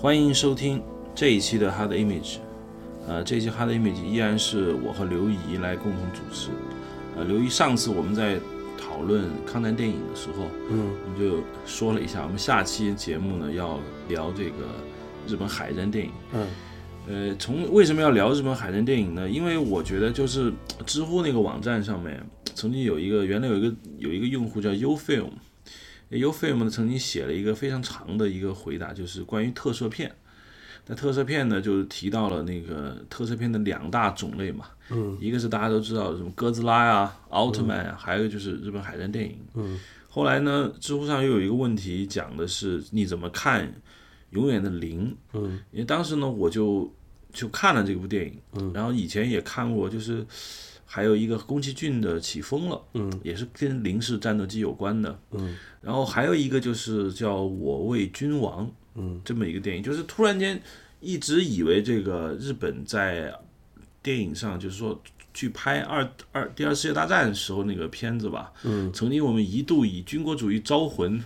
欢迎收听这一期的 Hard Image，呃，这一期 Hard Image 依然是我和刘怡来共同主持。呃，刘怡上次我们在讨论抗战电影的时候，嗯，我们就说了一下，我们下期节目呢要聊这个日本海战电影。嗯，呃，从为什么要聊日本海战电影呢？因为我觉得就是知乎那个网站上面曾经有一个，原来有一个有一个用户叫 Ufilm。Ufilm 呢曾经写了一个非常长的一个回答，就是关于特摄片。那特摄片呢，就是提到了那个特摄片的两大种类嘛，嗯，一个是大家都知道什么哥斯拉呀、奥特曼呀，还有就是日本海战电影。嗯，后来呢，知乎上又有一个问题讲的是你怎么看《永远的零》？嗯，因为当时呢，我就就看了这部电影，嗯，然后以前也看过，就是还有一个宫崎骏的《起风了》，嗯，也是跟零式战斗机有关的，嗯，然后还有一个就是叫《我为君王》，嗯，这么一个电影，就是突然间一直以为这个日本在电影上，就是说去拍二二第二次世界大战时候那个片子吧，嗯，曾经我们一度以军国主义招魂，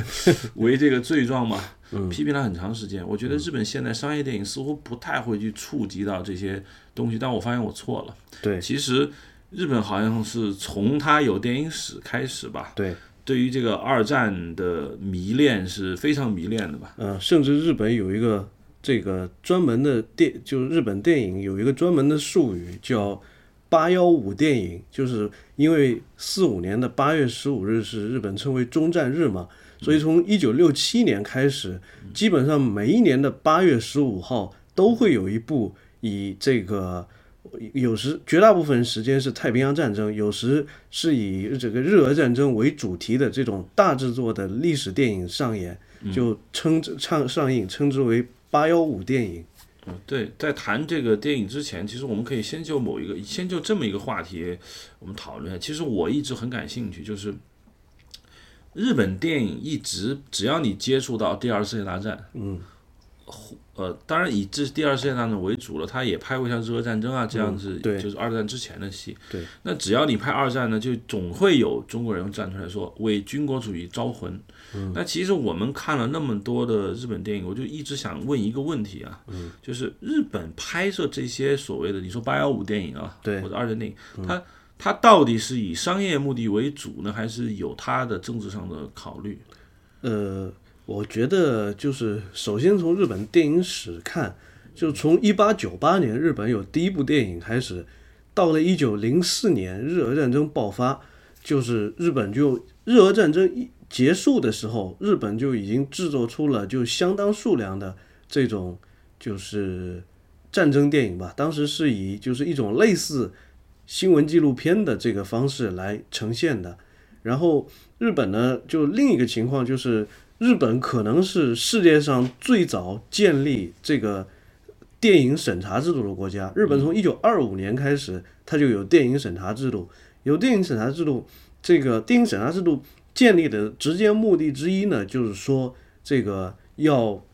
为这个罪状嘛，嗯批评了很长时间。我觉得日本现在商业电影似乎不太会去触及到这些东西，但我发现我错了。对其实日本好像是从它有电影史开始吧，对，对于这个二战的迷恋是非常迷恋的吧。呃，甚至日本有一个这个专门的电，就是日本电影有一个专门的术语叫“八幺五电影”，就是因为四五年的八月十五日是日本称为终战日嘛，所以从一九六七年开始，基本上每一年的八月十五号都会有一部以这个。有时绝大部分时间是太平洋战争，有时是以这个日俄战争为主题的这种大制作的历史电影上演，就称之上上映，称之为“八幺五电影嗯，对，在谈这个电影之前，其实我们可以先就某一个，先就这么一个话题，我们讨论一下。其实我一直很感兴趣，就是日本电影一直只要你接触到第二次世界大战，嗯，呃，当然以这第二次世界大战为主了，他也拍过像日俄战争啊这样子，嗯对就是二战之前的戏。对，那只要你拍二战呢，就总会有中国人站出来说为军国主义招魂。嗯那其实我们看了那么多的日本电影，我就一直想问一个问题啊，嗯就是日本拍摄这些所谓的你说八幺五电影啊，或者二战电影，它它到底是以商业目的为主呢，还是有它的政治上的考虑？”。呃，我觉得就是首先从日本电影史看，就从一八九八年日本有第一部电影开始，到了一九零四年日俄战争爆发，就是日本就日俄战争一结束的时候，日本就已经制作出了就相当数量的这种就是战争电影吧。当时是以就是一种类似新闻纪录片的这个方式来呈现的。然后日本呢，就另一个情况就是，日本可能是世界上最早建立这个电影审查制度的国家。日本从一九二五年开始，它就有电影审查制度。有电影审查制度，这个电影审查制度建立的直接目的之一呢，就是说这个要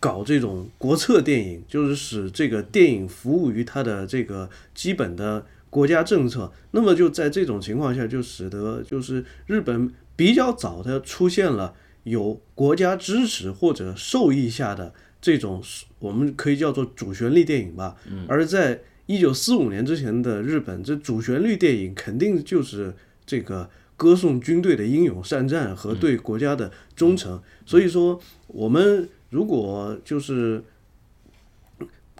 搞这种国策电影，就是使这个电影服务于它的这个基本的国家政策。那么就在这种情况下，就使得就是日本比较早的出现了有国家支持或者受益下的这种我们可以叫做主旋律电影吧。而在一九四五年之前的日本，这主旋律电影肯定就是这个歌颂军队的英勇善战和对国家的忠诚。所以说，我们如果就是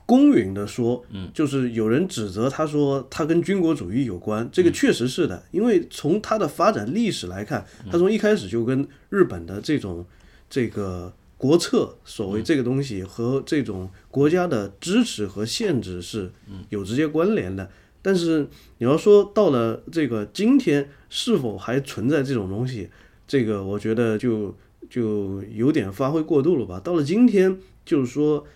公允的说，嗯，就是有人指责他说他跟军国主义有关，这个确实是的，因为从它的发展历史来看，它从一开始就跟日本的这种这个国策所谓这个东西和这种国家的支持和限制是有直接关联的。但是你要说到了这个今天，是否还存在这种东西，这个我觉得就就有点发挥过度了吧。到了今天，就是说。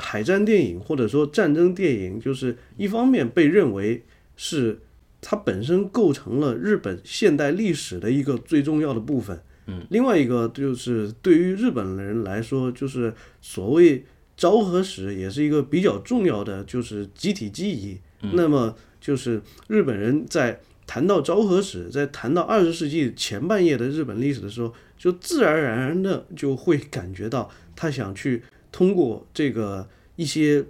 海战电影或者说战争电影，就是一方面被认为是它本身构成了日本现代历史的一个最重要的部分。嗯，另外一个就是对于日本人来说，就是所谓昭和史也是一个比较重要的就是集体记忆。那么就是日本人在谈到昭和史，在谈到二十世纪前半叶的日本历史的时候，就自然而然的就会感觉到他想去通过这个一些，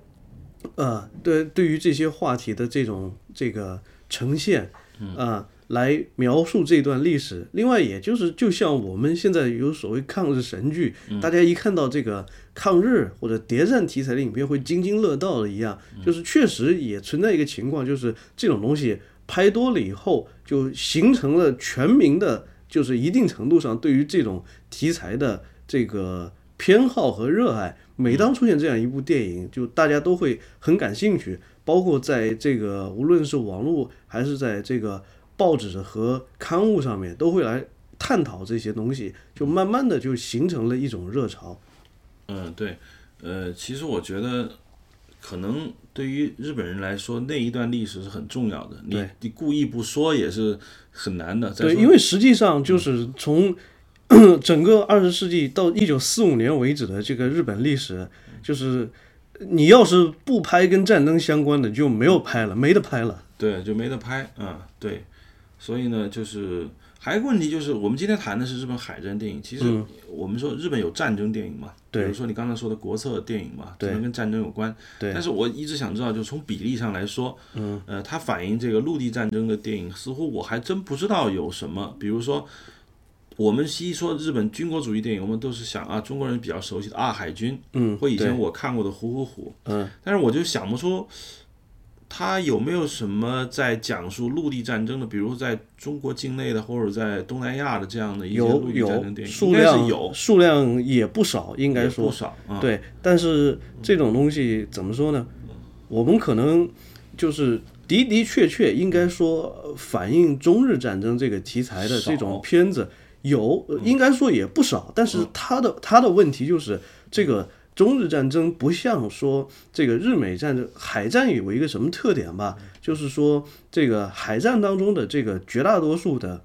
呃，对对于这些话题的这种这个呈现，啊、来描述这段历史。另外，也就是就像我们现在有所谓抗日神剧，大家一看到这个抗日或者谍战题材的影片会津津乐道的一样，就是确实也存在一个情况，就是这种东西拍多了以后，就形成了全民的，就是一定程度上对于这种题材的这个偏好和热爱。每当出现这样一部电影，就大家都会很感兴趣，包括在这个无论是网络还是在这个报纸和刊物上面，都会来探讨这些东西，就慢慢的就形成了一种热潮。嗯，对，呃，其实我觉得，可能对于日本人来说，那一段历史是很重要的。你对你故意不说也是很难的。对，因为实际上就是从 整个二十世纪到一九四五年为止的这个日本历史，就是你要是不拍跟战争相关的，就没有拍了，没得拍了。对，就没得拍嗯、对，所以呢，就是还有一个问题就是，我们今天谈的是日本海战电影，其实我们说日本有战争电影嘛，嗯比如说你刚才说的国策电影嘛，对可能跟战争有关，对但是我一直想知道，就从比例上来说，嗯，呃，它反映这个陆地战争的电影，似乎我还真不知道有什么，比如说。我们一说日本军国主义电影，我们都是想啊，中国人比较熟悉的啊，海军，嗯，或以前我看过的《虎虎虎》，嗯，但是我就想不出他有没有什么在讲述陆地战争的，比如在中国境内的或者在东南亚的这样的一些有陆地战有争电影，数量有，数量也不少，应该说不少啊。对，但是这种东西怎么说呢？我们可能就是的的确确应该说呃反映中日战争这个题材的这种片子有，呃应该说也不少。但是它的它的问题就是这个中日战争不像说这个日美战争，海战有一个什么特点吧？就是说这个海战当中的这个绝大多数的。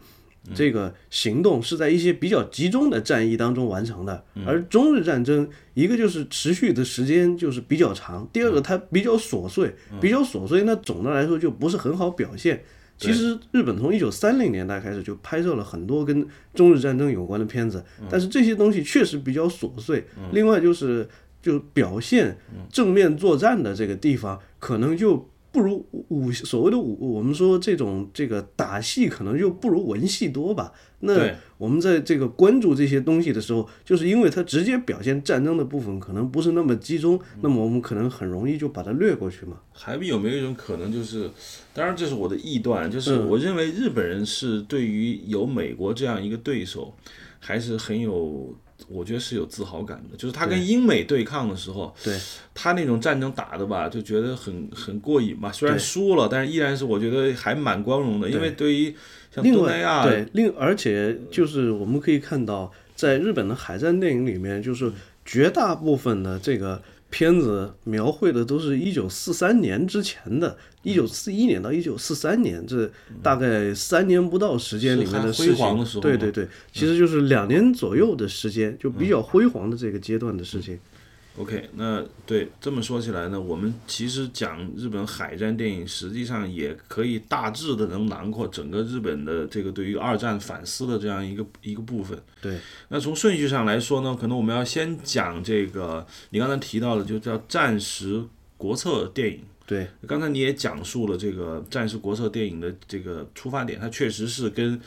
这个行动是在一些比较集中的战役当中完成的，而中日战争一个就是持续的时间就是比较长，第二个它比较琐碎，比较琐碎，那总的来说就不是很好表现。其实日本从一九三零年代开始就拍摄了很多跟中日战争有关的片子，但是这些东西确实比较琐碎。另外就是就表现正面作战的这个地方，可能就不如武所谓的武，我们说这种这个打戏可能就不如文戏多吧。那我们在这个关注这些东西的时候，就是因为它直接表现战争的部分可能不是那么集中，那么我们可能很容易就把它略过去嘛。还有没有一种可能，就是，当然这是我的臆断，就是嗯我认为日本人是对于有美国这样一个对手，还是很有，我觉得是有自豪感的。就是他跟英美对抗的时候，对，他那种战争打的吧，就觉得很很过瘾吧。虽然输了，但是依然是我觉得还蛮光荣的，因为对于像东南亚，对，另而且就是我们可以看到，在日本的海战电影里面，就是绝大部分的这个片子描绘的都是一九四三年之前的，一九四一年到一九四三年，这大概三年不到时间里面的事是还辉煌的时情。候对对对，其实就是两年左右的时间，就比较辉煌的这个阶段的事情。OK，那对这么说起来呢，我们其实讲日本海战电影，实际上也可以大致的能囊括整个日本的这个对于二战反思的这样一个一个部分。对，那从顺序上来说呢，可能我们要先讲这个你刚才提到的，就叫战时国策电影。对，刚才你也讲述了这个战时国策电影的这个出发点，它确实是跟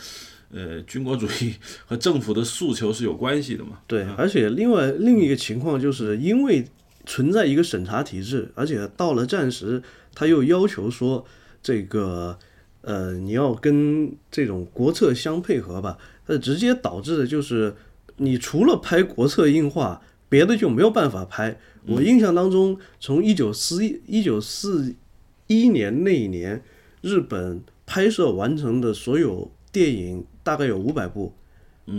呃军国主义和政府的诉求是有关系的嘛。对，而且另外另一个情况就是因为存在一个审查体制，而且到了战时，他又要求说这个呃你要跟这种国策相配合吧，那直接导致的就是你除了拍国策硬化，别的就没有办法拍。我印象当中，从一九四一九四一年那一年，日本拍摄完成的所有电影大概有五百部，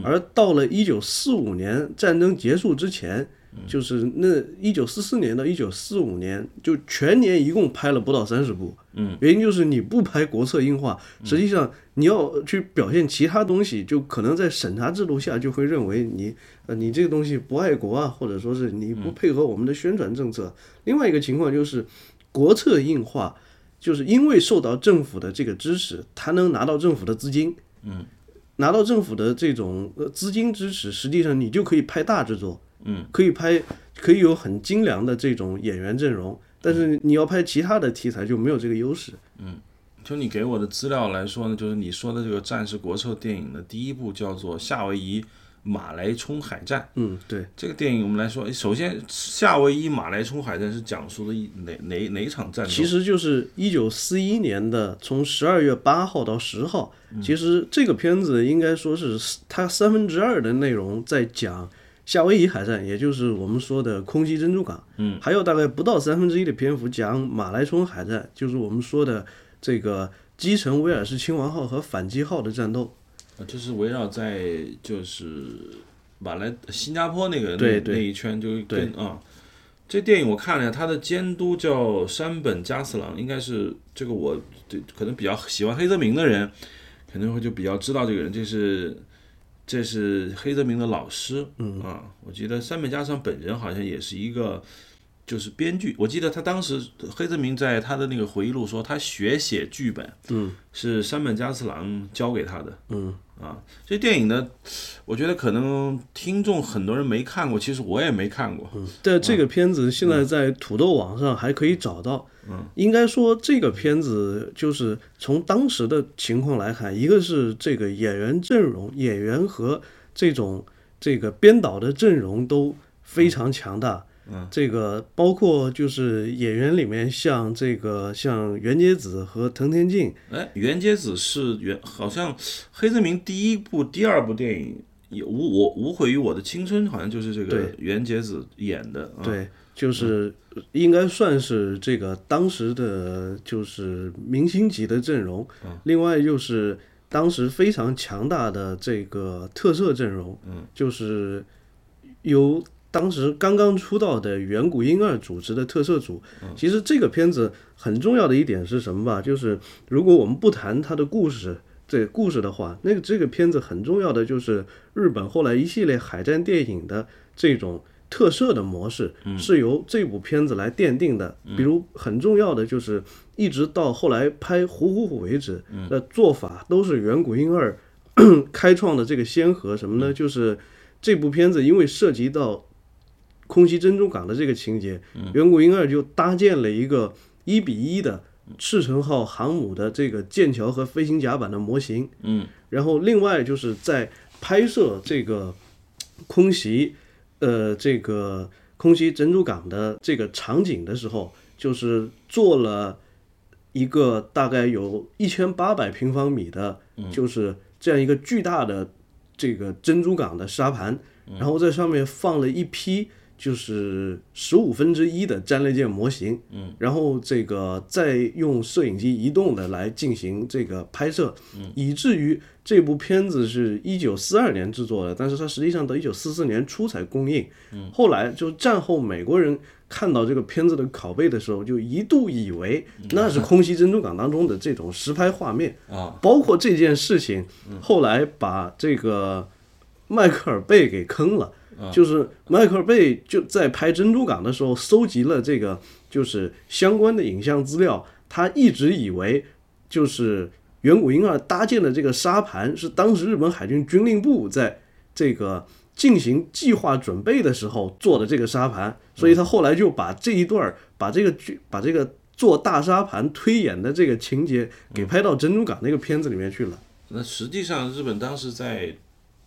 而到了一九四五年战争结束之前，就是那一九四四年到一九四五年，就全年一共拍了不到三十部。嗯，原因就是你不拍国策硬化，实际上你要去表现其他东西，就可能在审查制度下就会认为你呃你这个东西不爱国啊，或者说是你不配合我们的宣传政策。另外一个情况就是国策硬化。就是因为受到政府的这个支持，他能拿到政府的资金，嗯，拿到政府的这种呃资金支持，实际上你就可以拍大制作，嗯，可以拍，可以有很精良的这种演员阵容，但是你要拍其他的题材就没有这个优势。嗯就你给我的资料来说呢，就是你说的这个战士国策电影的第一部叫做《夏威夷马来冲海战》。嗯，对，这个电影我们来说，首先夏威夷马来冲海战是讲述的一哪哪哪场战争？其实就是一九四一年的从十二月八号到十号，其实这个片子应该说是它三分之二的内容在讲夏威夷海战，也就是我们说的空袭珍珠港。嗯，还有大概不到三分之一的篇幅讲马来冲海战，就是我们说的这个基层威尔士亲王号和反击号的战斗。呃这是围绕在就是马来新加坡那个对那那一圈，就跟啊。这电影我看了一下，他的监督叫山本加次郎，应该是这个我对可能比较喜欢黑泽明的人，可能会就比较知道这个人，这是这是黑泽明的老师，嗯啊，我记得山本加次郎本人好像也是一个就是编剧，我记得他当时黑泽明在他的那个回忆录说，他学写剧本，嗯，是山本加次郎教给他的，嗯啊，这电影呢，我觉得可能听众很多人没看过，其实我也没看过，但这个片子现在在土豆网上还可以找到。嗯，应该说这个片子就是从当时的情况来看，一个是这个演员阵容、演员和这种这个编导的阵容都非常强大。嗯，这个包括就是演员里面像这个像袁洁子和藤田静，哎，袁洁子是原好像黑泽明第一部、第二部电影也无我无悔于我的青春，好像就是这个对袁洁子演的。啊、对，就是应该算是这个当时的就是明星级的阵容。另外就是当时非常强大的这个特色阵容，嗯，就是由当时刚刚出道的远古婴儿组织的特摄组。其实这个片子很重要的一点是什么吧？就是如果我们不谈它的故事。这故事的话，那个这个片子很重要的就是日本后来一系列海战电影的这种特摄的模式，是由这部片子来奠定的。比如很重要的就是，一直到后来拍《虎虎虎》为止，的做法都是远古婴儿 开创的这个先河。什么呢？就是这部片子因为涉及到空袭珍珠港的这个情节，远古英二就搭建了一个一比一的。赤城号航母的这个舰桥和飞行甲板的模型，嗯，然后另外就是在拍摄这个空袭，呃，这个空袭珍珠港的这个场景的时候，就是做了一个大概有一千八百平方米的，就是这样一个巨大的这个珍珠港的沙盘，然后在上面放了一批。就是十五分之一的战列舰模型，嗯，然后这个再用摄影机移动的来进行这个拍摄，嗯，以至于这部片子是一九四二年制作的，但是它实际上到一九四四年初才公映，嗯，后来就战后美国人看到这个片子的拷贝的时候，就一度以为那是空袭珍珠港当中的这种实拍画面。啊，包括这件事情，后来把这个迈克尔贝给坑了。就是迈克尔贝就在拍珍珠港的时候搜集了这个就是相关的影像资料，他一直以为就是远古婴儿搭建的这个沙盘是当时日本海军军令部在这个进行计划准备的时候做的这个沙盘，所以他后来就把这一段儿把这个剧把这个做大沙盘推演的这个情节给拍到珍珠港那个片子里面去了。那实际上日本当时在。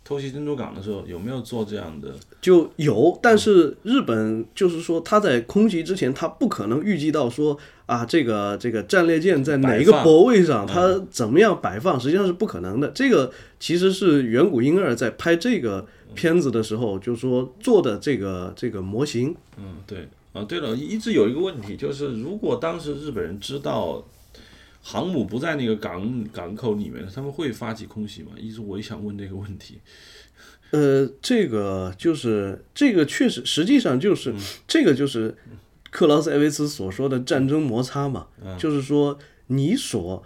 偷袭珍珠港的时候有没有做这样的？就有，但是日本就是说他在空袭之前，他不可能预计到说啊，这个这个战列舰在哪一个泊位上，它怎么样摆放，实际上是不可能的。这个其实是远古婴儿在拍这个片子的时候，就是说做的这个这个模型。嗯，对啊，对了，一直有一个问题，就是如果当时日本人知道。航母不在那个港港口里面，他们会发起空袭吗？一直我也想问这个问题。呃，这个就是这个确实，实际上就是这个就是克劳斯·艾维茨所说的战争摩擦嘛，就是说你所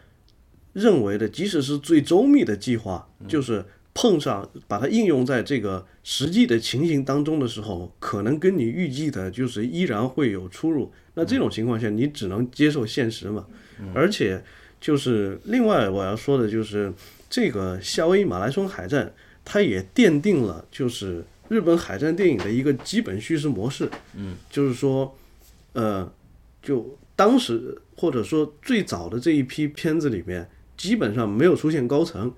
认为的，即使是最周密的计划，就是碰上把它应用在这个实际的情形当中的时候，可能跟你预计的就是依然会有出入。那这种情况下，你只能接受现实嘛。而且就是另外我要说的就是这个夏威夷马拉松海战，它也奠定了就是日本海战电影的一个基本叙事模式。嗯，就是说，呃，就当时或者说最早的这一批片子里面，基本上没有出现高层。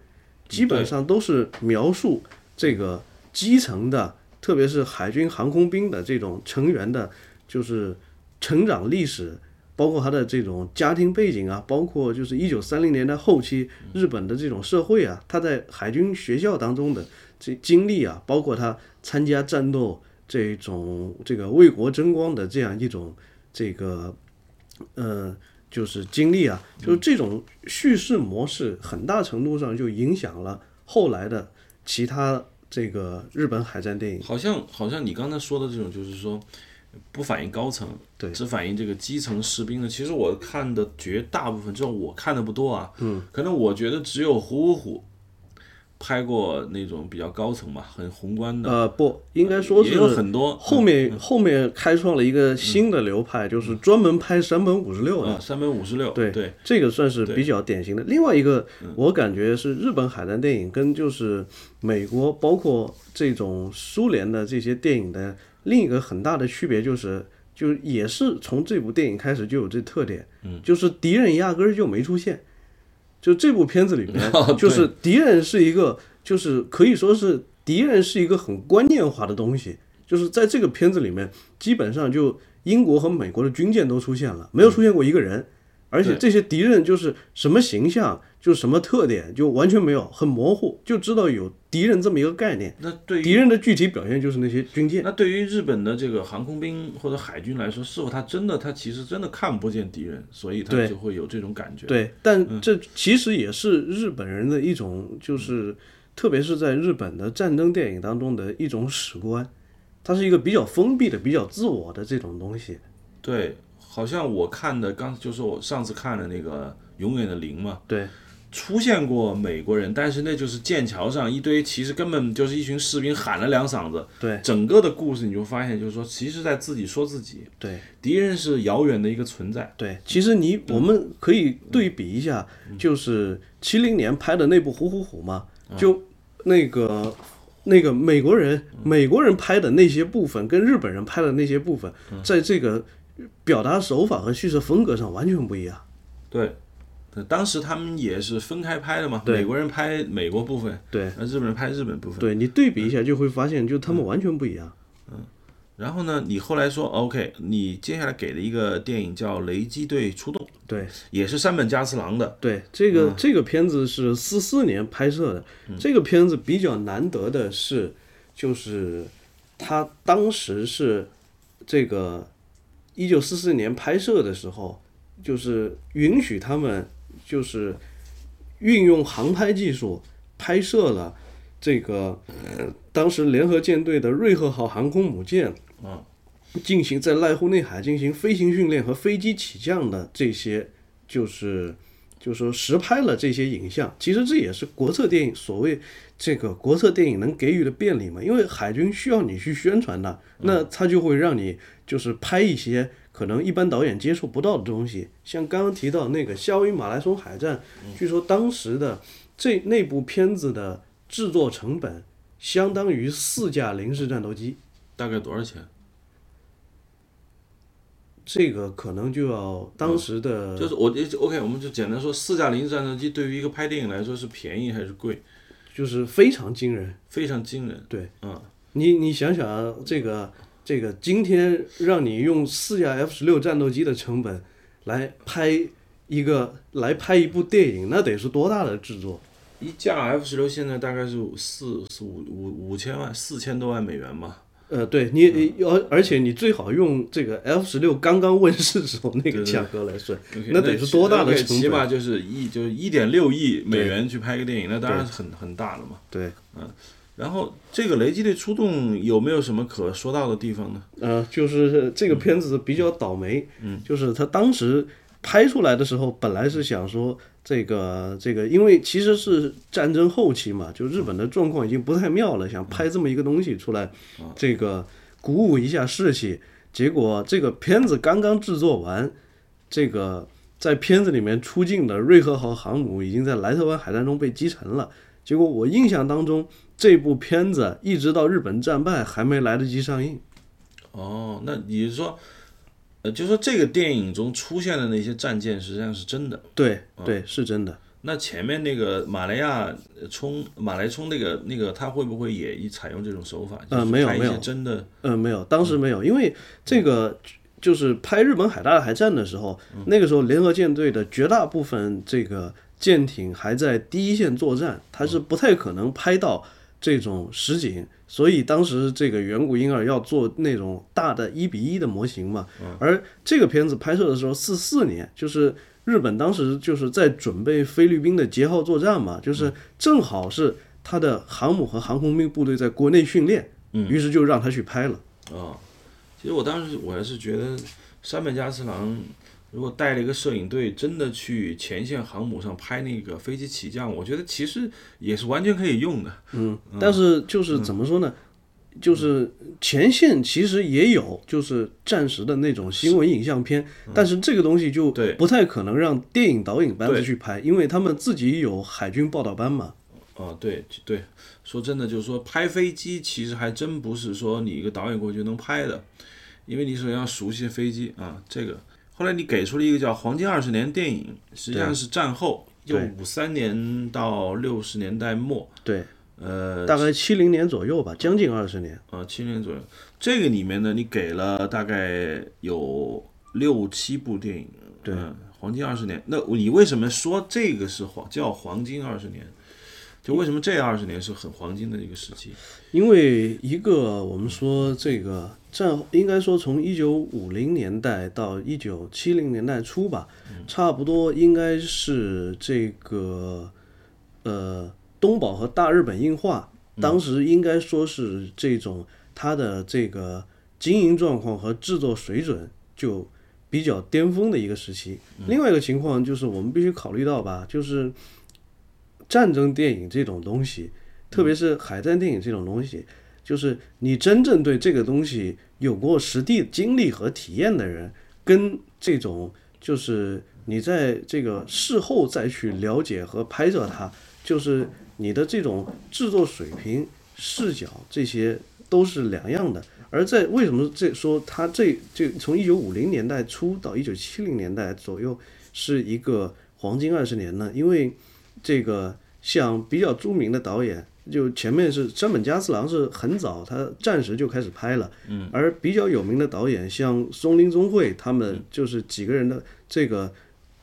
基本上都是描述这个基层的，特别是海军航空兵的这种成员的，就是成长历史，包括他的这种家庭背景啊，包括就是一九三零年代后期日本的这种社会啊，他在海军学校当中的这经历啊，包括他参加战斗这种这个为国争光的这样一种这个呃。就是经历啊，就是这种叙事模式，很大程度上就影响了后来的其他这个日本海战电影。好像好像你刚才说的这种，就是说不反映高层，对，只反映这个基层士兵的。其实我看的绝大部分，至少我看的不多啊，嗯，可能我觉得只有虎虎虎。拍过那种比较高层吧，很宏观的。呃，不应该说是有很多后面后面开创了一个新的流派，就是专门拍山本五十六的。山本五十六，对对，这个算是比较典型的。另外一个，我感觉是日本海战电影跟就是美国，包括这种苏联的这些电影的另一个很大的区别，就是就也是从这部电影开始就有这特点，嗯，就是敌人压根儿就没出现。就这部片子里 面，就是敌人是一个，就是可以说是敌人是一个很观念化的东西。就是在这个片子里面，基本上就英国和美国的军舰都出现了，没有出现过一个人。而且这些敌人就是什么形象，就是什么特点，就完全没有，很模糊，就知道有敌人这么一个概念。那对敌人的具体表现就是那些军舰。那对于日本的这个航空兵或者海军来说，是否他真的他其实真的看不见敌人，所以他就会有这种感觉？对，但这其实也是日本人的一种，就是特别是在日本的战争电影当中的一种史观，它是一个比较封闭的、比较自我的这种东西。对。好像我看的刚就是我上次看的那个《永远的零》嘛，对，出现过美国人，但是那就是剑桥上一堆，其实根本就是一群士兵喊了两嗓子，对，整个的故事你就发现就是说，其实在自己说自己，对，敌人是遥远的一个存在，对，其实你我们可以对比一下，就是七零年拍的那部《虎虎虎》嘛，就那个那个美国人美国人拍的那些部分，跟日本人拍的那些部分，在这个。表达手法和叙事风格上完全不一样。对，当时他们也是分开拍的嘛，美国人拍美国部分，对，那日本人拍日本部分。对你对比一下就会发现，就他们完全不一样。嗯，然后呢，你后来说 OK，你接下来给了一个电影叫《雷击队出动》，对，也是山本加次郎的。对，这个这个片子是四四年拍摄的。这个片子比较难得的是，就是他当时是这个。一九四四年拍摄的时候，就是允许他们就是运用航拍技术拍摄了这个当时联合舰队的瑞鹤号航空母舰啊，进行在濑户内海进行飞行训练和飞机起降的这些，就是就是说实拍了这些影像。其实这也是国策电影所谓这个国策电影能给予的便利嘛，因为海军需要你去宣传的，那他就会让你。就是拍一些可能一般导演接触不到的东西，像刚刚提到那个《夏威夷马拉松海战》，据说当时的这那部片子的制作成本相当于四架零式战斗机，大概多少钱？这个可能就要当时的，就是我就 OK，我们就简单说，四架零式战斗机对于一个拍电影来说是便宜还是贵？就是非常惊人，非常惊人。对，嗯，你你想想这个。这个今天让你用四架 F 十六战斗机的成本来拍一个来拍一部电影，那得是多大的制作？一架 F 十六现在大概是四四五五五千万四千多万美元吧？呃，对你而而且你最好用这个 F 十六刚刚问世时候那个价格来算，那得是多大的成本？起码就是一就是一点六亿美元去拍个电影，那当然是很很大了嘛。对，嗯。然后这个雷击队出动有没有什么可说到的地方呢？呃，就是这个片子比较倒霉，嗯，就是他当时拍出来的时候，本来是想说这个这个，因为其实是战争后期嘛，就日本的状况已经不太妙了，想拍这么一个东西出来，这个鼓舞一下士气。结果这个片子刚刚制作完，这个在片子里面出镜的瑞鹤号航母已经在莱特湾海战中被击沉了。结果我印象当中，这部片子一直到日本战败还没来得及上映。哦，那你是说，呃，就说这个电影中出现的那些战舰实际上是真的？对对，是真的。那前面那个马来亚冲马来冲那个那个，他会不会也一采用这种手法？呃，没有没有，真的，呃，没有，当时没有，因为这个就是拍日本海大海战的时候，那个时候联合舰队的绝大部分这个舰艇还在第一线作战，它是不太可能拍到这种实景。所以当时这个远古婴儿要做那种大的一比一的模型嘛，而这个片子拍摄的时候四四年，就是日本当时就是在准备菲律宾的捷号作战嘛，就是正好是他的航母和航空兵部队在国内训练，于是就让他去拍了。啊，其实我当时我还是觉得山本加次郎。如果带了一个摄影队，真的去前线航母上拍那个飞机起降，我觉得其实也是完全可以用的。嗯，但是就是怎么说呢？就是前线其实也有，就是暂时的那种新闻影像片，但是这个东西就不太可能让电影导演班子去拍，因为他们自己有海军报道班嘛。哦，对对，说真的，就是说拍飞机其实还真不是说你一个导演过去能拍的，因为你首先要熟悉飞机啊，这个。后来你给出了一个叫“黄金二十年”电影，实际上是战后，就五三年到六十年代末，对，呃，大概七零年左右吧，将近二十年。啊，七年左右。这个里面呢，你给了大概有六七部电影，对，黄金二十年。那你为什么说这个是黄叫黄金二十年？就为什么这二十年是很黄金的一个时期？因为一个我们说这个战，应该说从一九五零年代到一九七零年代初吧，差不多应该是这个呃东宝和大日本映画，当时应该说是这种它的这个经营状况和制作水准就比较巅峰的一个时期。另外一个情况就是我们必须考虑到吧，就是。战争电影这种东西，特别是海战电影这种东西，就是你真正对这个东西有过实地经历和体验的人，跟这种就是你在这个事后再去了解和拍摄它，就是你的这种制作水平、视角这些都是两样的。而在为什么这说它这这从一九五零年代初到一九七零年代左右是一个黄金二十年呢？因为这个像比较著名的导演，就前面是山本加次郎是很早，他战时就开始拍了。嗯。而比较有名的导演，像松林宗惠他们，就是几个人的这个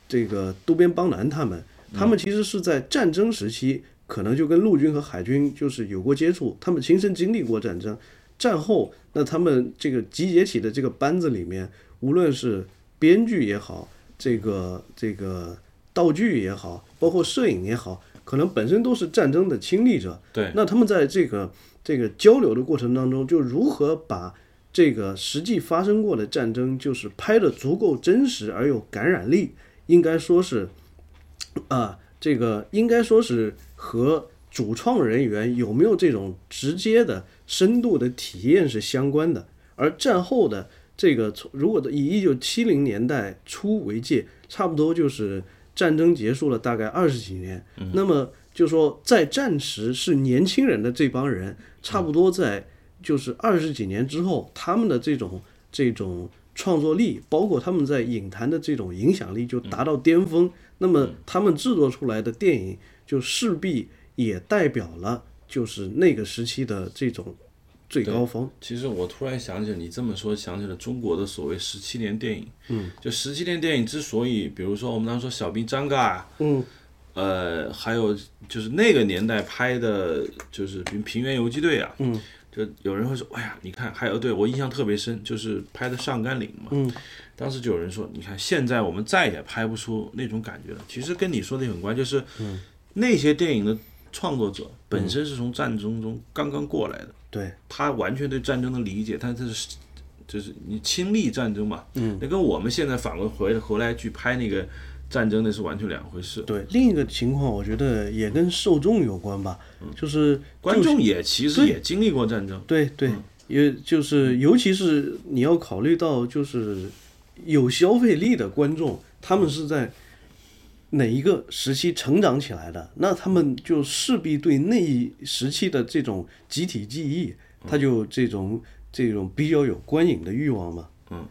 这个渡边邦男他们，他们其实是在战争时期，可能就跟陆军和海军就是有过接触，他们亲身经历过战争。战后，那他们这个集结起的这个班子里面，无论是编剧也好，这个这个。道具也好，包括摄影也好，可能本身都是战争的亲历者。对，那他们在这个这个交流的过程当中，就如何把这个实际发生过的战争，就是拍的足够真实而有感染力，应该说是，啊，这个应该说是和主创人员有没有这种直接的深度的体验是相关的。而战后的这个，从如果以一九七零年代初为界，差不多就是。战争结束了大概二十几年，那么就说在战时是年轻人的这帮人，差不多在就是二十几年之后，他们的这种这种创作力，包括他们在影坛的这种影响力就达到巅峰，那么他们制作出来的电影就势必也代表了就是那个时期的这种。最高峰。其实我突然想起你这么说，想起了中国的所谓十七年电影。嗯，就十七年电影之所以，比如说我们当时说小兵张嘎，嗯，呃，还有就是那个年代拍的，就是平平原游击队啊，嗯，就有人会说，哎呀，你看，还有对我印象特别深，就是拍的上甘岭嘛，嗯，当时就有人说，你看现在我们再也拍不出那种感觉了。其实跟你说的很关，就是，那些电影的创作者本身是从战争中刚刚过来的。对。他完全对战争的理解，他这是就是你亲历战争嘛，嗯，那跟我们现在反过回回来去拍那个战争那是完全两回事。对，另一个情况，我觉得也跟受众有关吧，就是观众也其实也经历过战争，对对，也就是尤其是你要考虑到，就是有消费力的观众，他们是在哪一个时期成长起来的，那他们就势必对那一时期的这种集体记忆，他就这种这种比较有观影的欲望嘛。嗯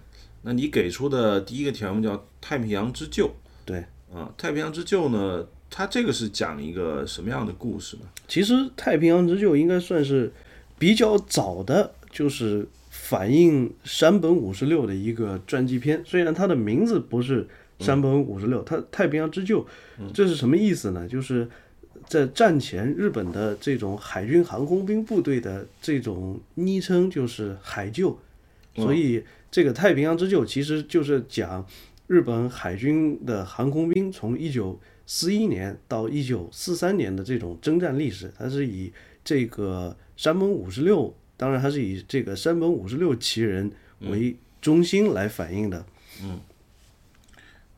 那你给出的第一个条目叫《太平洋之救》对，啊，《太平洋之救》呢，它这个是讲一个什么样的故事呢？其实《太平洋之救》应该算是比较早的，就是反映山本五十六的一个传记片。虽然它的名字不是山本五十六，它《太平洋之救》这是什么意思呢？就是在战前日本的这种海军航空兵部队的这种昵称就是海救，所以这个太平洋之救其实就是讲日本海军的航空兵从一九四一年到一九四三年的这种征战历史，它是以这个山本五十六，当然它是以这个山本五十六旗人为中心来反映的。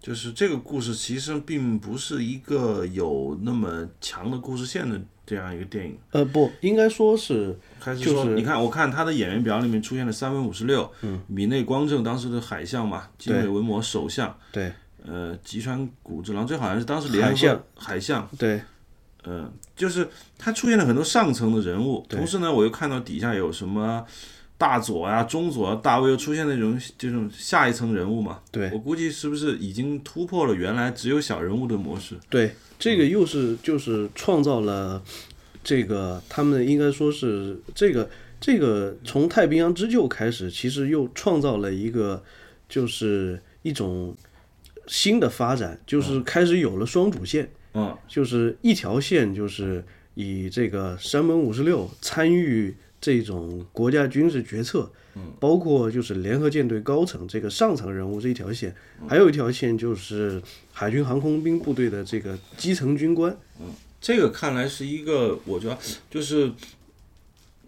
就是这个故事其实并不是一个有那么强的故事线的这样一个电影。呃，不应该说是还是说，你看，我看他的演员表里面出现了三分五十六，嗯，米内光政当时的海相嘛，金尾文磨首相，对呃，吉川古之郎，这好像是当时联合海相海相，对嗯，就是他出现了很多上层的人物，同时呢，我又看到底下有什么大佐啊、中佐啊、大卫又出现那种这种下一层人物嘛，对我估计是不是已经突破了原来只有小人物的模式？对，这个又是就是创造了这个他们应该说是这个这个从太平洋之救开始，其实又创造了一个就是一种新的发展，就是开始有了双主线。嗯，就是一条线，就是以这个山本五十六参与这种国家军事决策，嗯，包括就是联合舰队高层这个上层人物这一条线，还有一条线就是海军航空兵部队的这个基层军官，这个看来是一个，我觉得就是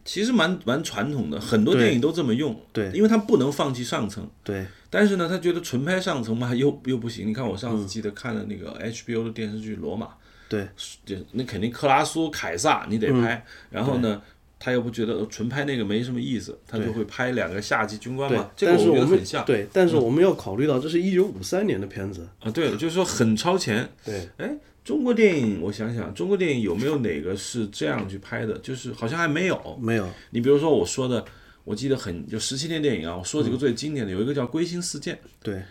其实蛮蛮传统的，很多电影都这么用，对。因为他不能放弃上层。对。但是呢，他觉得纯拍上层嘛，又又不行。你看，我上次记得看了那个 HBO 的电视剧《罗马》，对。就那肯定克拉苏、凯撒你得拍，然后呢，他又不觉得纯拍那个没什么意思，他就会拍两个下级军官嘛。，这个我觉但是我们得很像对，但是我们要考虑到这是一九五三年的片子，啊，对，就是说很超前。对哎，中国电影，我想想，中国电影有没有哪个是这样去拍的？就是好像还没有。没有你比如说我说的，我记得很就十七年电影啊，我说几个最经典的，有一个叫《归心似箭》。对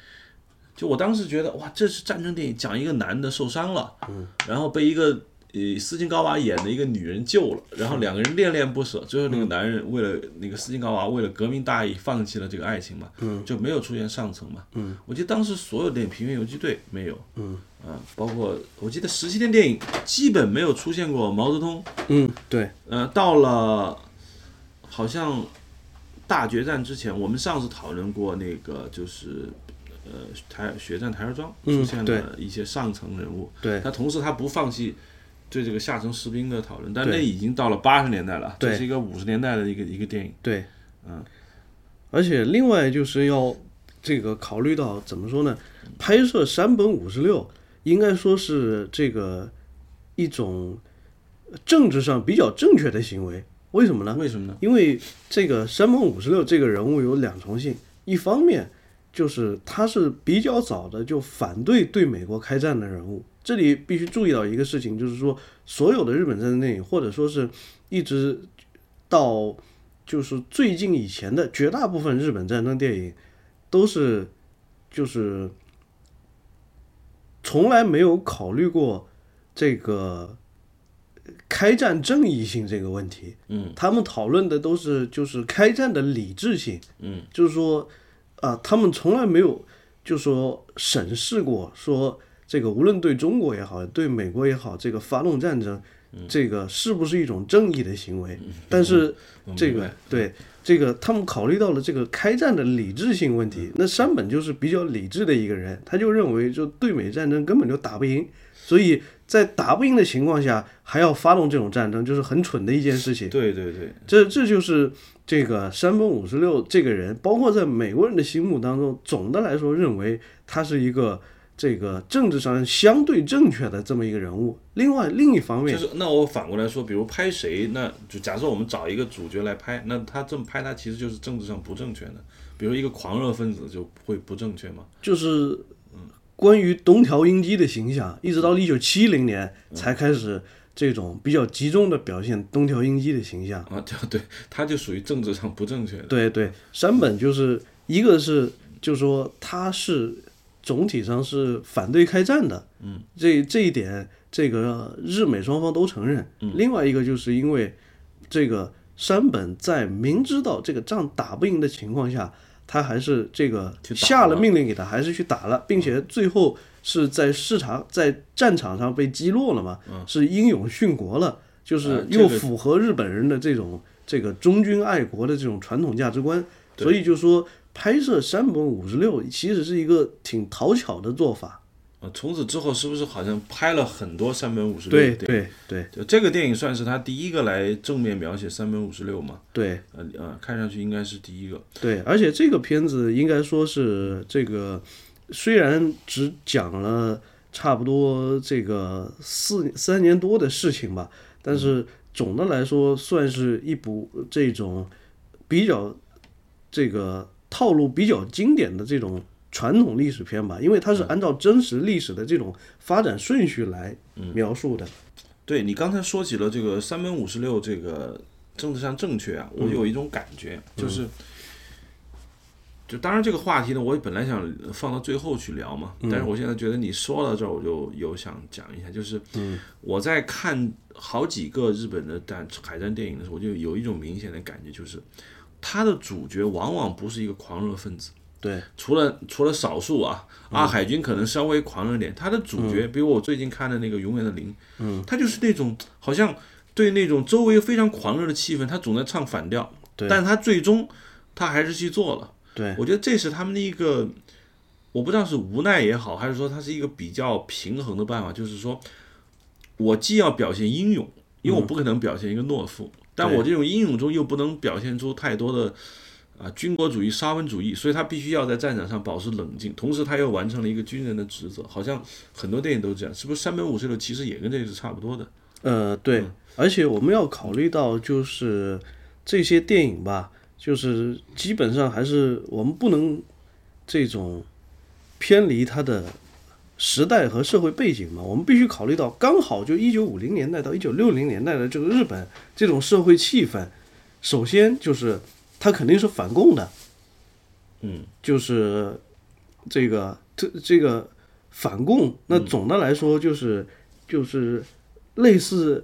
就我当时觉得哇，这是战争电影，讲一个男的受伤了，嗯然后被一个呃斯金高娃演的一个女人救了，然后两个人恋恋不舍，最后那个男人为了那个斯金高娃为了革命大义放弃了这个爱情嘛，就没有出现上层嘛，我记得当时所有电影《平原游击队》没有，啊，包括我记得十七天电影基本没有出现过毛泽东，嗯对。呃，到了好像大决战之前，我们上次讨论过那个就是呃台血战台儿庄嗯出现对了一些上层人物，对。他同时他不放弃对这个下层士兵的讨论，但那已经到了八十年代了，这是一个五十年代的一个一个电影，对，嗯，而且另外就是要这个考虑到怎么说呢？拍摄山本五十六应该说是这个一种政治上比较正确的行为。为什么呢？为什么呢？因为这个山本五十六这个人物有两重性，一方面就是他是比较早的就反对对美国开战的人物。这里必须注意到一个事情，就是说所有的日本战争电影，或者说是一直到就是最近以前的绝大部分日本战争电影，都是就是从来没有考虑过这个开战正义性这个问题。嗯，他们讨论的都是就是开战的理智性。嗯，就是说啊、他们从来没有就说审视过说这个无论对中国也好，对美国也好，这个发动战争，这个是不是一种正义的行为？但是这个对这个他们考虑到了这个开战的理智性问题。那山本就是比较理智的一个人，他就认为就对美战争根本就打不赢，所以在打不赢的情况下还要发动这种战争，就是很蠢的一件事情。对对对，这这就是这个山本五十六这个人，包括在美国人的心目当中，总的来说认为他是一个这个政治上相对正确的这么一个人物。另外另一方面就，是那我反过来说，比如拍谁，那就假设我们找一个主角来拍，那他这么拍，他其实就是政治上不正确的。比如一个狂热分子就会不正确吗？就是关于东条英机的形象，一直到一九七零年才开始这种比较集中的表现东条英机的形象。啊，对对，他就属于政治上不正确的。对对，山本就是一个是，就是说他是总体上是反对开战的，嗯，这这一点，这个日美双方都承认。另外一个就是因为这个山本在明知道这个仗打不赢的情况下，他还是这个下了。了命令给他，还是去打了，并且最后是在市场在战场上被击落了嘛，是英勇殉国了，就是又符合日本人的这种这个忠君爱国的这种传统价值观，所以就说拍摄山本五十六其实是一个挺讨巧的做法。啊，从此之后是不是好像拍了很多三本五十六对？对对就这个电影算是他第一个来正面描写三本五十六嘛？对呃呃，看上去应该是第一个。对，而且这个片子应该说是这个，虽然只讲了差不多这个四三年多的事情吧，但是总的来说算是一部这种比较这个套路比较经典的这种传统历史片吧，因为它是按照真实历史的这种发展顺序来描述的。对你刚才说起了这个山本五十六这个政治上正确啊，我有一种感觉，就是，就当然这个话题呢，我本来想放到最后去聊嘛，但是我现在觉得你说到这儿，我就有想讲一下，就是我在看好几个日本的战海战电影的时候，我就有一种明显的感觉，就是他的主角往往不是一个狂热分子。对，除了除了少数啊，阿，海军可能稍微狂热点，他的主角，比如我最近看的那个《永远的零》，嗯，他就是那种好像对那种周围非常狂热的气氛，他总在唱反调，对。但是他最终他还是去做了，对，我觉得这是他们的一个，我不知道是无奈也好，还是说他是一个比较平衡的办法，就是说我既要表现英勇，因为我不可能表现一个懦夫，但我这种英勇中又不能表现出太多的。啊，军国主义、沙文主义，所以他必须要在战场上保持冷静，同时他又完成了一个军人的职责。好像很多电影都这样，是不是？山本五十六其实也跟这个是差不多的。呃，对，而且我们要考虑到，就是这些电影吧，就是基本上还是我们不能这种偏离它的时代和社会背景嘛，我们必须考虑到，刚好就一九五零年代到一九六零年代的这个日本这种社会气氛，首先就是它肯定是反共的，嗯，就是这个这这个反共，那总的来说就是就是类似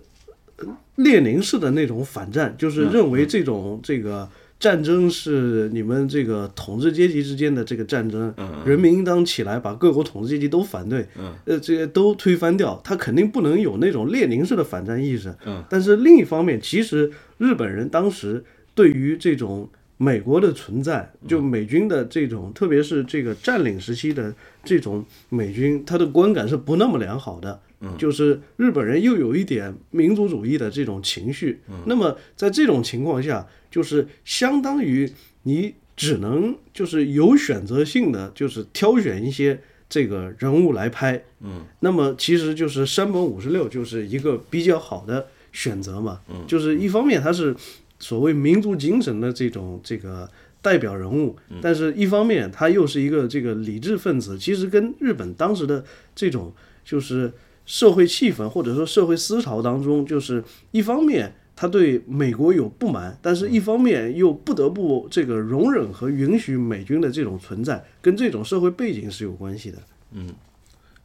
呃列宁式的那种反战，就是认为这种这个战争是你们这个统治阶级之间的这个战争，人民应当起来把各国统治阶级都反对，呃，这些都推翻掉，他肯定不能有那种列宁式的反战意识。但是另一方面，其实日本人当时对于这种美国的存在，就美军的这种，特别是这个占领时期的这种美军，他的观感是不那么良好的。就是日本人又有一点民族主义的这种情绪。那么在这种情况下，就是相当于你只能就是有选择性的，就是挑选一些这个人物来拍。嗯，那么其实就是山本五十六就是一个比较好的选择嘛。嗯，就是一方面他是所谓民族精神的这种这个代表人物，但是一方面他又是一个这个理智分子，其实跟日本当时的这种就是社会气氛或者说社会思潮当中，就是一方面他对美国有不满，但是一方面又不得不这个容忍和允许美军的这种存在，跟这种社会背景是有关系的。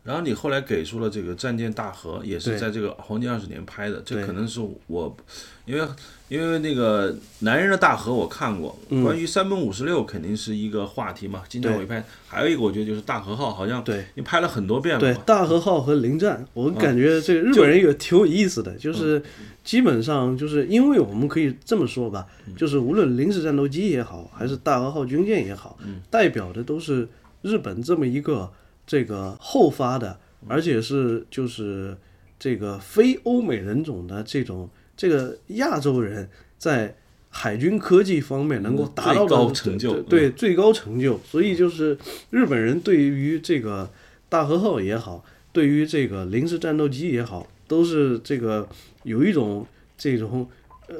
然后你后来给出了这个《战舰大和》，也是在这个黄金二十年拍的，这可能是我，因为因为那个《男人的大河》我看过，嗯。关于山本五十六肯定是一个话题嘛，经常会拍。还有一个我觉得就是大和号，好像对。你拍了很多遍了对，大和号和零战，我感觉这个日本人有挺有意思的，就是基本上就是因为我们可以这么说吧，就是无论临时战斗机也好，还是大和号军舰也好，代表的都是日本这么一个这个后发的，而且是就是这个非欧美人种的这种这个亚洲人在海军科技方面能够达到的最高成就对对最高成就。所以就是日本人对于这个大和号也好，对于这个零式战斗机也好，都是这个有一种这种呃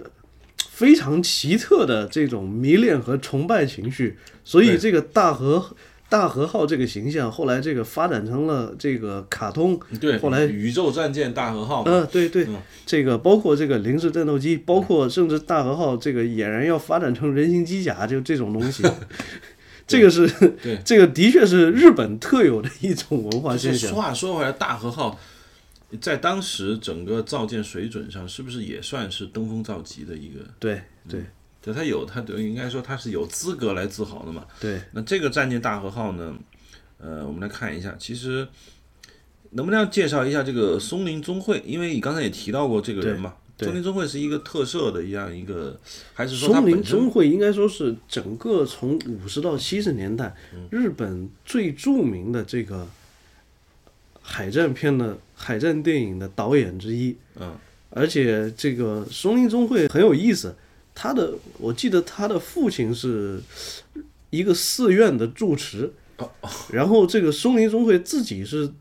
非常奇特的这种迷恋和崇拜情绪。所以这个大和大和号这个形象后来这个发展成了这个卡通，对，后来宇宙战舰大和号嗯，呃，对对，嗯。这个包括这个零式战斗机，包括甚至大和号这个俨然要发展成人形机甲，就这种东西，这个是对 这个的确是日本特有的一种文化现象。说话说回来，大和号在当时整个造舰水准上，是不是也算是登峰造极的一个？对对对，它有它对，应该说他是有资格来自豪的嘛。对，那这个战舰大和号呢？呃，我们来看一下，其实能不能介绍一下这个松林宗会？因为你刚才也提到过这个人嘛。对松林宗会是一个特色的一样一个，还是说松林宗会应该说是整个从五十到七十年代日本最著名的这个海战片的海战电影的导演之一。嗯，而且这个松林宗会很有意思，他的我记得他的父亲是一个寺院的住持，然后这个松林宗会自己是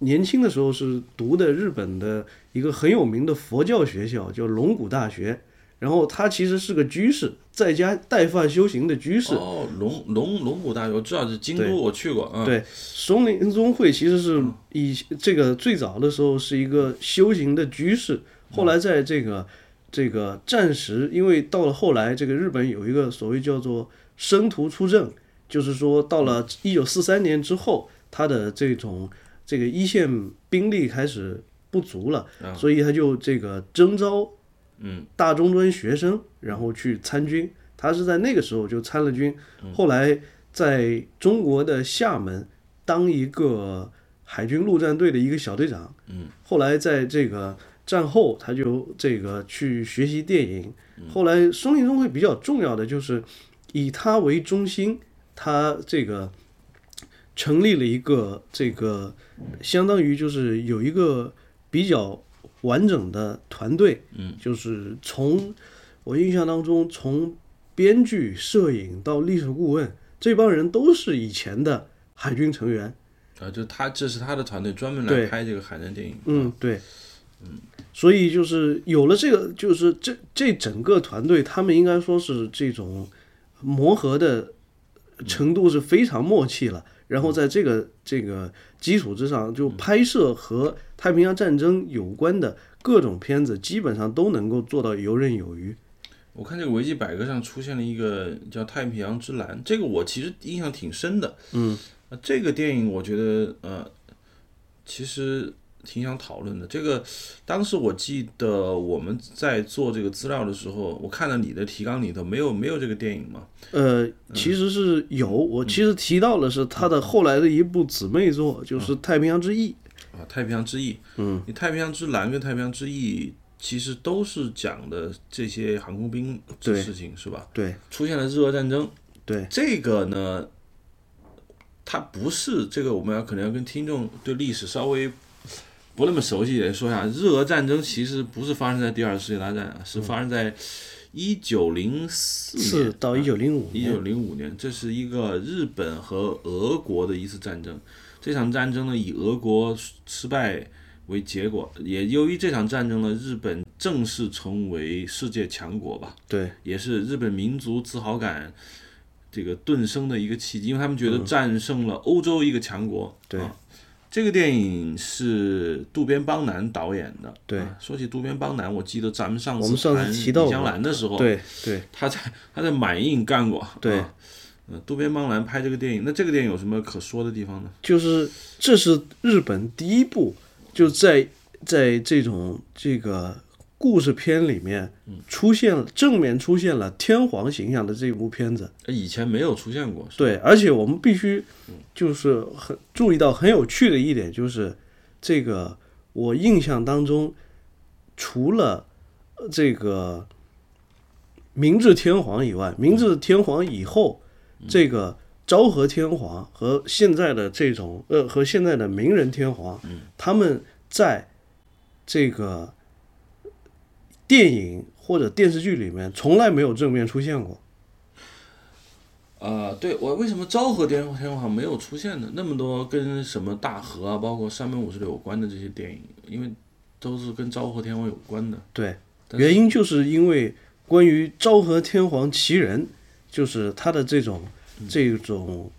年轻的时候是读的日本的一个很有名的佛教学校，叫龙谷大学。然后他其实是个居士，在家带发修行的居士。哦，龙龙龙谷大学，我知道是京都，我去过啊。对，松林宗会其实是以这个最早的时候是一个修行的居士，后来在这个这个暂时，因为到了后来，这个日本有一个所谓叫做生徒出阵，就是说到了一九四三年之后，他的这种这个一线兵力开始不足了，所以他就这个征召嗯大中专学生，然后去参军。他是在那个时候就参了军，后来在中国的厦门当一个海军陆战队的一个小队长。嗯，后来在这个战后，他就这个去学习电影。后来松林中会比较重要的就是以他为中心，他这个成立了一个这个相当于就是有一个比较完整的团队，嗯，就是从我印象当中，从编剧、摄影到历史顾问，这帮人都是以前的海军成员。啊，就他这是他的团队专门来拍这个海战电影。嗯，对，嗯，所以就是有了这个，就是这这整个团队，他们应该说是这种磨合的程度是非常默契了。然后在这个这个基础之上，就拍摄和太平洋战争有关的各种片子，基本上都能够做到游刃有余。我看这个维基百科上出现了一个叫《太平洋之蓝》，这个我其实印象挺深的。嗯，这个电影我觉得呃，其实挺想讨论的。这个当时我记得我们在做这个资料的时候，我看了你的提纲里头没有没有这个电影嘛？呃，其实是有，我其实提到的是他的后来的一部姊妹作，就是《太平洋之翼》。啊，《太平洋之翼》。嗯，你《太平洋之蓝》跟《太平洋之翼》其实都是讲的这些航空兵的事情，是吧？对出现了日俄战争。对，这个呢，它不是这个，我们要可能要跟听众对历史稍微不那么熟悉也说一下，日俄战争其实不是发生在第二次世界大战啊，是发生在一九零四年到一九零五年。一九零五年，这是一个日本和俄国的一次战争。这场战争呢，以俄国失败为结果，也由于这场战争呢，日本正式成为世界强国吧。对也是日本民族自豪感这个顿生的一个契机，因为他们觉得战胜了欧洲一个强国。对啊这个电影是渡边邦男导演的。对啊说起渡边邦男，我记得咱们上我们上次谈提到过李香兰的时候，对对他在他在满映干过。对啊呃，渡边邦男拍这个电影，那这个电影有什么可说的地方呢？就是这是日本第一部就在在这种这个故事片里面出现了正面出现了天皇形象的这一部片子。呃以前没有出现过。对，而且我们必须就是很注意到很有趣的一点，就是这个我印象当中，除了呃这个明治天皇以外，明治天皇以后，这个昭和天皇和现在的这种呃和现在的明仁天皇，他们在这个电影或者电视剧里面从来没有正面出现过。啊、对我为什么昭和天天皇没有出现呢？那么多跟什么大和啊，包括山本五十六有关的这些电影，因为都是跟昭和天皇有关的。对，原因就是因为关于昭和天皇其人，就是他的这种这种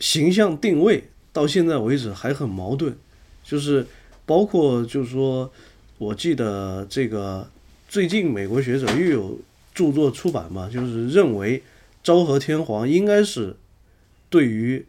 形象定位，到现在为止还很矛盾，就是包括就是说，我记得这个最近美国学者又有著作出版嘛，就是认为昭和天皇应该是对于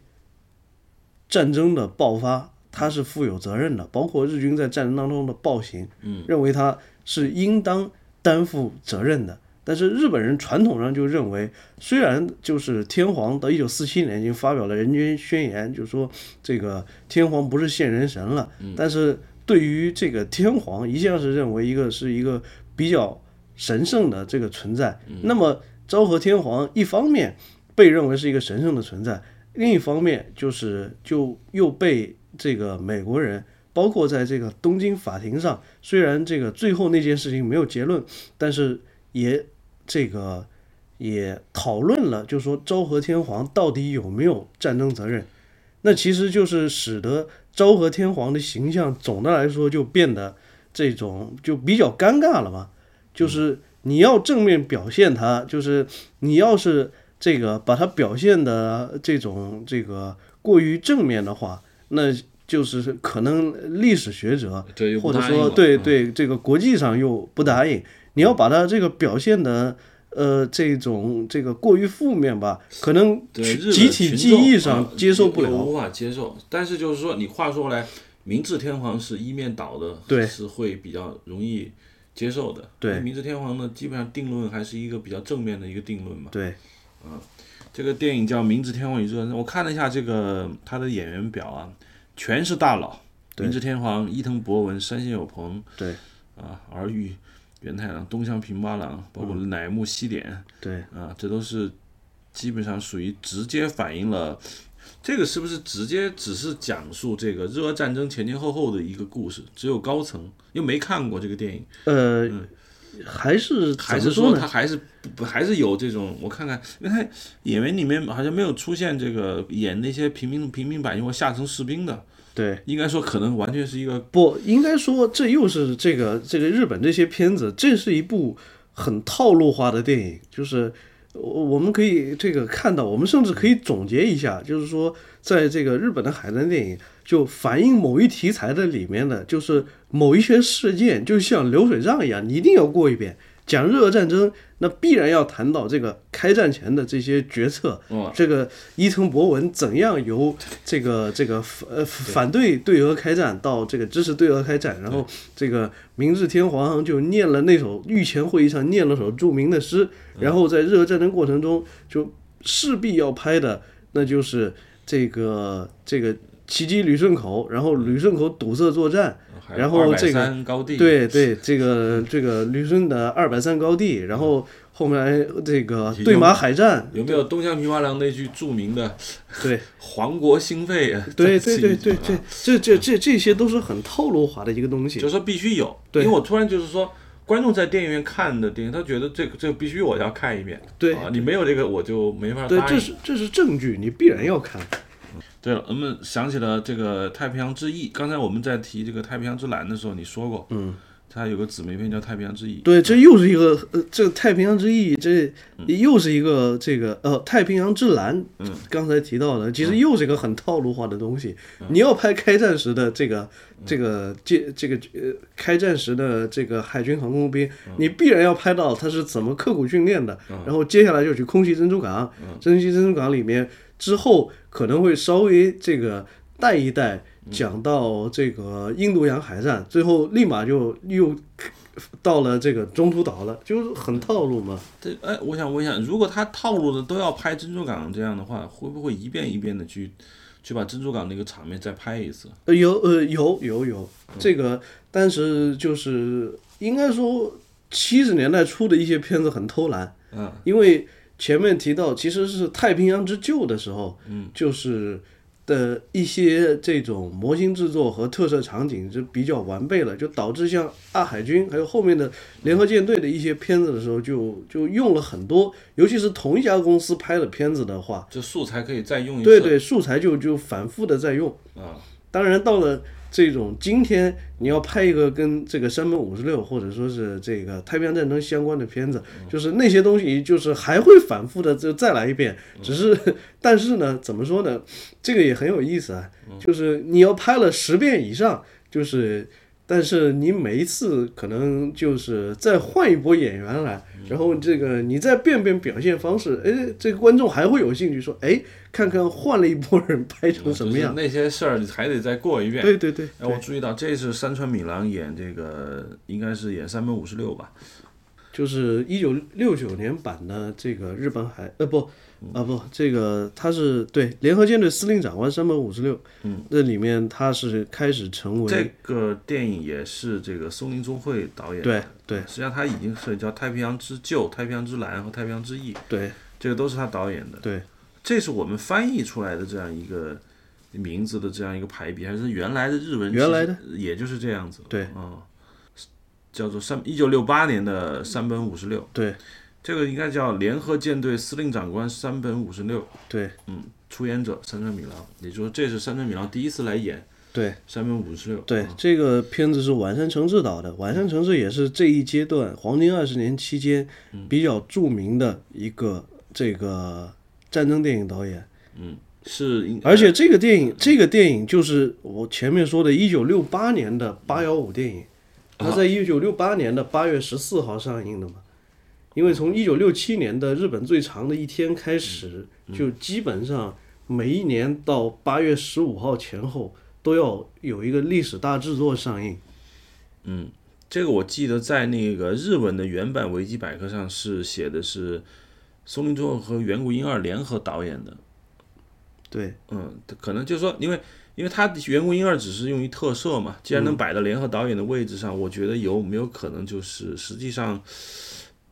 战争的爆发，他是负有责任的，包括日军在战争当中的暴行，嗯，认为他是应当担负责任的。但是日本人传统上就认为，虽然就是天皇到一九四七年已经发表了人权宣言，就说这个天皇不是现人神了，但是对于这个天皇一向是认为一个是一个比较神圣的这个存在。那么昭和天皇一方面被认为是一个神圣的存在，另一方面就是就又被这个美国人，包括在这个东京法庭上，虽然这个最后那件事情没有结论，但是也这个也讨论了，就说昭和天皇到底有没有战争责任？那其实就是使得昭和天皇的形象总的来说就变得这种就比较尴尬了嘛。就是你要正面表现它，就是你要是这个把它表现的这种这个过于正面的话，那就是可能历史学者对，或者说对对这个国际上又不答应，你要把它这个表现的呃这种这个过于负面吧，可能集体记忆上啊接受不了。又无法接受。但是就是说，你话说回来，明治天皇是一面倒的，对是会比较容易接受的。对明治天皇呢，基本上定论还是一个比较正面的一个定论嘛。对，嗯这个电影叫《明治天皇与热战争》，我看了一下这个他的演员表啊，全是大佬。明治天皇伊藤博文、山县有朋对啊，儿玉源太郎、东乡平八郎，包括乃木希典。对，啊，这都是基本上属于直接反映了这个是不是直接只是讲述这个日俄战争前前后后的一个故事，只有高层又没看过这个电影，呃，还是嗯还是说？他还是不不还是有这种我看看，因为他演员里面好像没有出现这个演那些平民平民百姓或下层士兵的，对，应该说可能完全是一个不应该说这又是这个这个日本这些片子，这是一部很套路化的电影，就是我我们可以这个看到，我们甚至可以总结一下，就是说在这个日本的海战电影，就反映某一题材的里面的，就是某一些事件，就像流水账一样，你一定要过一遍。讲日俄战争，那必然要谈到这个开战前的这些决策，哦这个伊藤博文怎样由这个这个反呃反对对俄开战到这个支持对俄开战，然后这个明治天皇就念了那首御前会议上念了首著名的诗，然后在日俄战争过程中就势必要拍的，那就是这个这个袭击旅顺口，然后旅顺口堵塞作战，然后这个对对，这个这个旅顺的二百三高地，然后后面这个对马海战，有没有东乡平八郎那句著名的对“ 皇国兴废”？对对对对这这这这些都是很套路化的一个东西就。是说必须有。对因为我突然就是说，观众在电影院看的电影，他觉得这个这个必须我要看一遍。对啊，你没有这个我就没法对，这是这是证据，你必然要看。对了，我们想起了这个《太平洋之翼》。刚才我们在提这个《太平洋之蓝》的时候，你说过，嗯，它有个姊妹片叫《太平洋之翼》。对，这又是一个呃，这个太平洋之翼，这又是一个这个呃太平洋之蓝。嗯，刚才提到的，其实又是一个很套路化的东西。你要拍开战时的这个这个这这个呃开战时的这个海军航空兵，你必然要拍到他是怎么刻苦训练的。然后接下来就去空袭珍珠港，珍稀珍珠港里面之后可能会稍微这个带一带。讲到这个印度洋海战，最后立马就又到了这个中途岛了，就是很套路嘛。这哎，我想问一下，如果他套路的都要拍珍珠港这样的话，会不会一遍一遍的去去把珍珠港那个场面再拍一次？呃，有呃有有有这个，但是就是应该说七十年代初的一些片子很偷懒，嗯，因为前面提到其实是太平洋之旧的时候，嗯，就是的一些这种模型制作和特色场景就比较完备了，就导致像二海军还有后面的联合舰队的一些片子的时候就，就用了很多，尤其是同一家公司拍的片子的话，就素材可以再用一次。对对，素材就就反复的在用。啊，当然到了。这种今天你要拍一个跟这个山本五十六或者说是这个太平洋战争相关的片子，就是那些东西就是还会反复的就再来一遍，只是 但是呢，怎么说呢？这个也很有意思啊，就是你要拍了十遍以上，就是。但是你每一次可能就是再换一波演员来，然后这个你再变变表现方式，哎，这个观众还会有兴趣说，哎，看看换了一波人拍成什么样。那些事儿还得再过一遍。对对对。哎，我注意到这是山川敏郎演这个，应该是演三本五十六吧。就是一九六九年版的这个日本海，呃不。啊不，这个他是对联合舰队司令长官山本五十六，嗯，那里面他是开始成为这个电影也是这个松林中会导演，对对，实际上他已经是叫《太平洋之旧》《太平洋之蓝》和《太平洋之翼》，对，这个都是他导演的，对，这是我们翻译出来的这样一个名字的这样一个排比，还是原来的日文原来的也就是这样子，对，嗯，叫做三一九六八年的山本五十六，对。这个应该叫联合舰队司令长官山本五十六。对，嗯，出演者山村米郎，也就是说这是山村米郎第一次来演。对，山本五十六。对，这个片子是晚山诚志导的，晚山诚志也是这一阶段黄金二十年期间比较著名的一个这个战争电影导演。嗯，是。而且这个电影，这个电影就是我前面说的1968年的八幺五电影，它在1968年的八月十四号上映的嘛。因为从一九六七年的日本最长的一天开始，就基本上每一年到八月十五号前后都要有一个历史大制作上映。嗯，这个我记得在那个日文的原版维基百科上是写的是松林忠和远古英二联合导演的。对，嗯，可能就是说，因为因为他远古英二只是用于特摄嘛，既然能摆到联合导演的位置上，我觉得有没有可能就是实际上。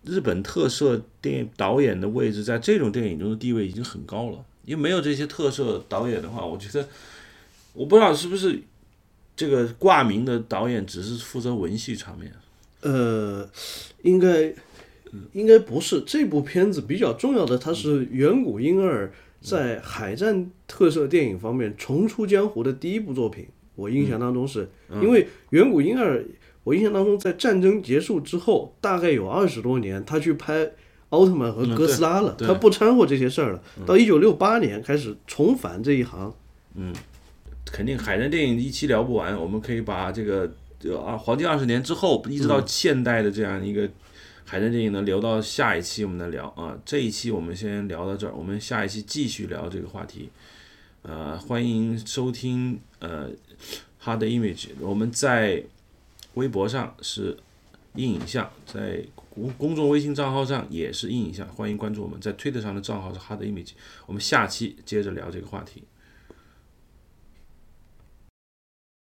日本特色电影导演的位置，在这种电影中的地位已经很高了。因为没有这些特色导演的话，我觉得我不知道是不是这个挂名的导演只是负责文戏场面。呃，应该应该不是。这部片子比较重要的，它是远古婴儿在海战特色电影方面重出江湖的第一部作品。我印象当中是因为远古婴儿。我印象当中，在战争结束之后，大概有二十多年，他去拍奥特曼和哥斯拉了，他不掺和这些事儿了。到一九六八年开始重返这一行。嗯，肯定海战电影一期聊不完，我们可以把这个啊黄金二十年之后一直到现代的这样一个海战电影呢留到下一期我们再聊啊。这一期我们先聊到这儿，我们下一期继续聊这个话题。呃，欢迎收听呃 Hard Image，我们在。微博上是硬影像，在公公众微信账号上也是硬影像，欢迎关注我们。在推特上的账号是 Hard Image，我们下期接着聊这个话题。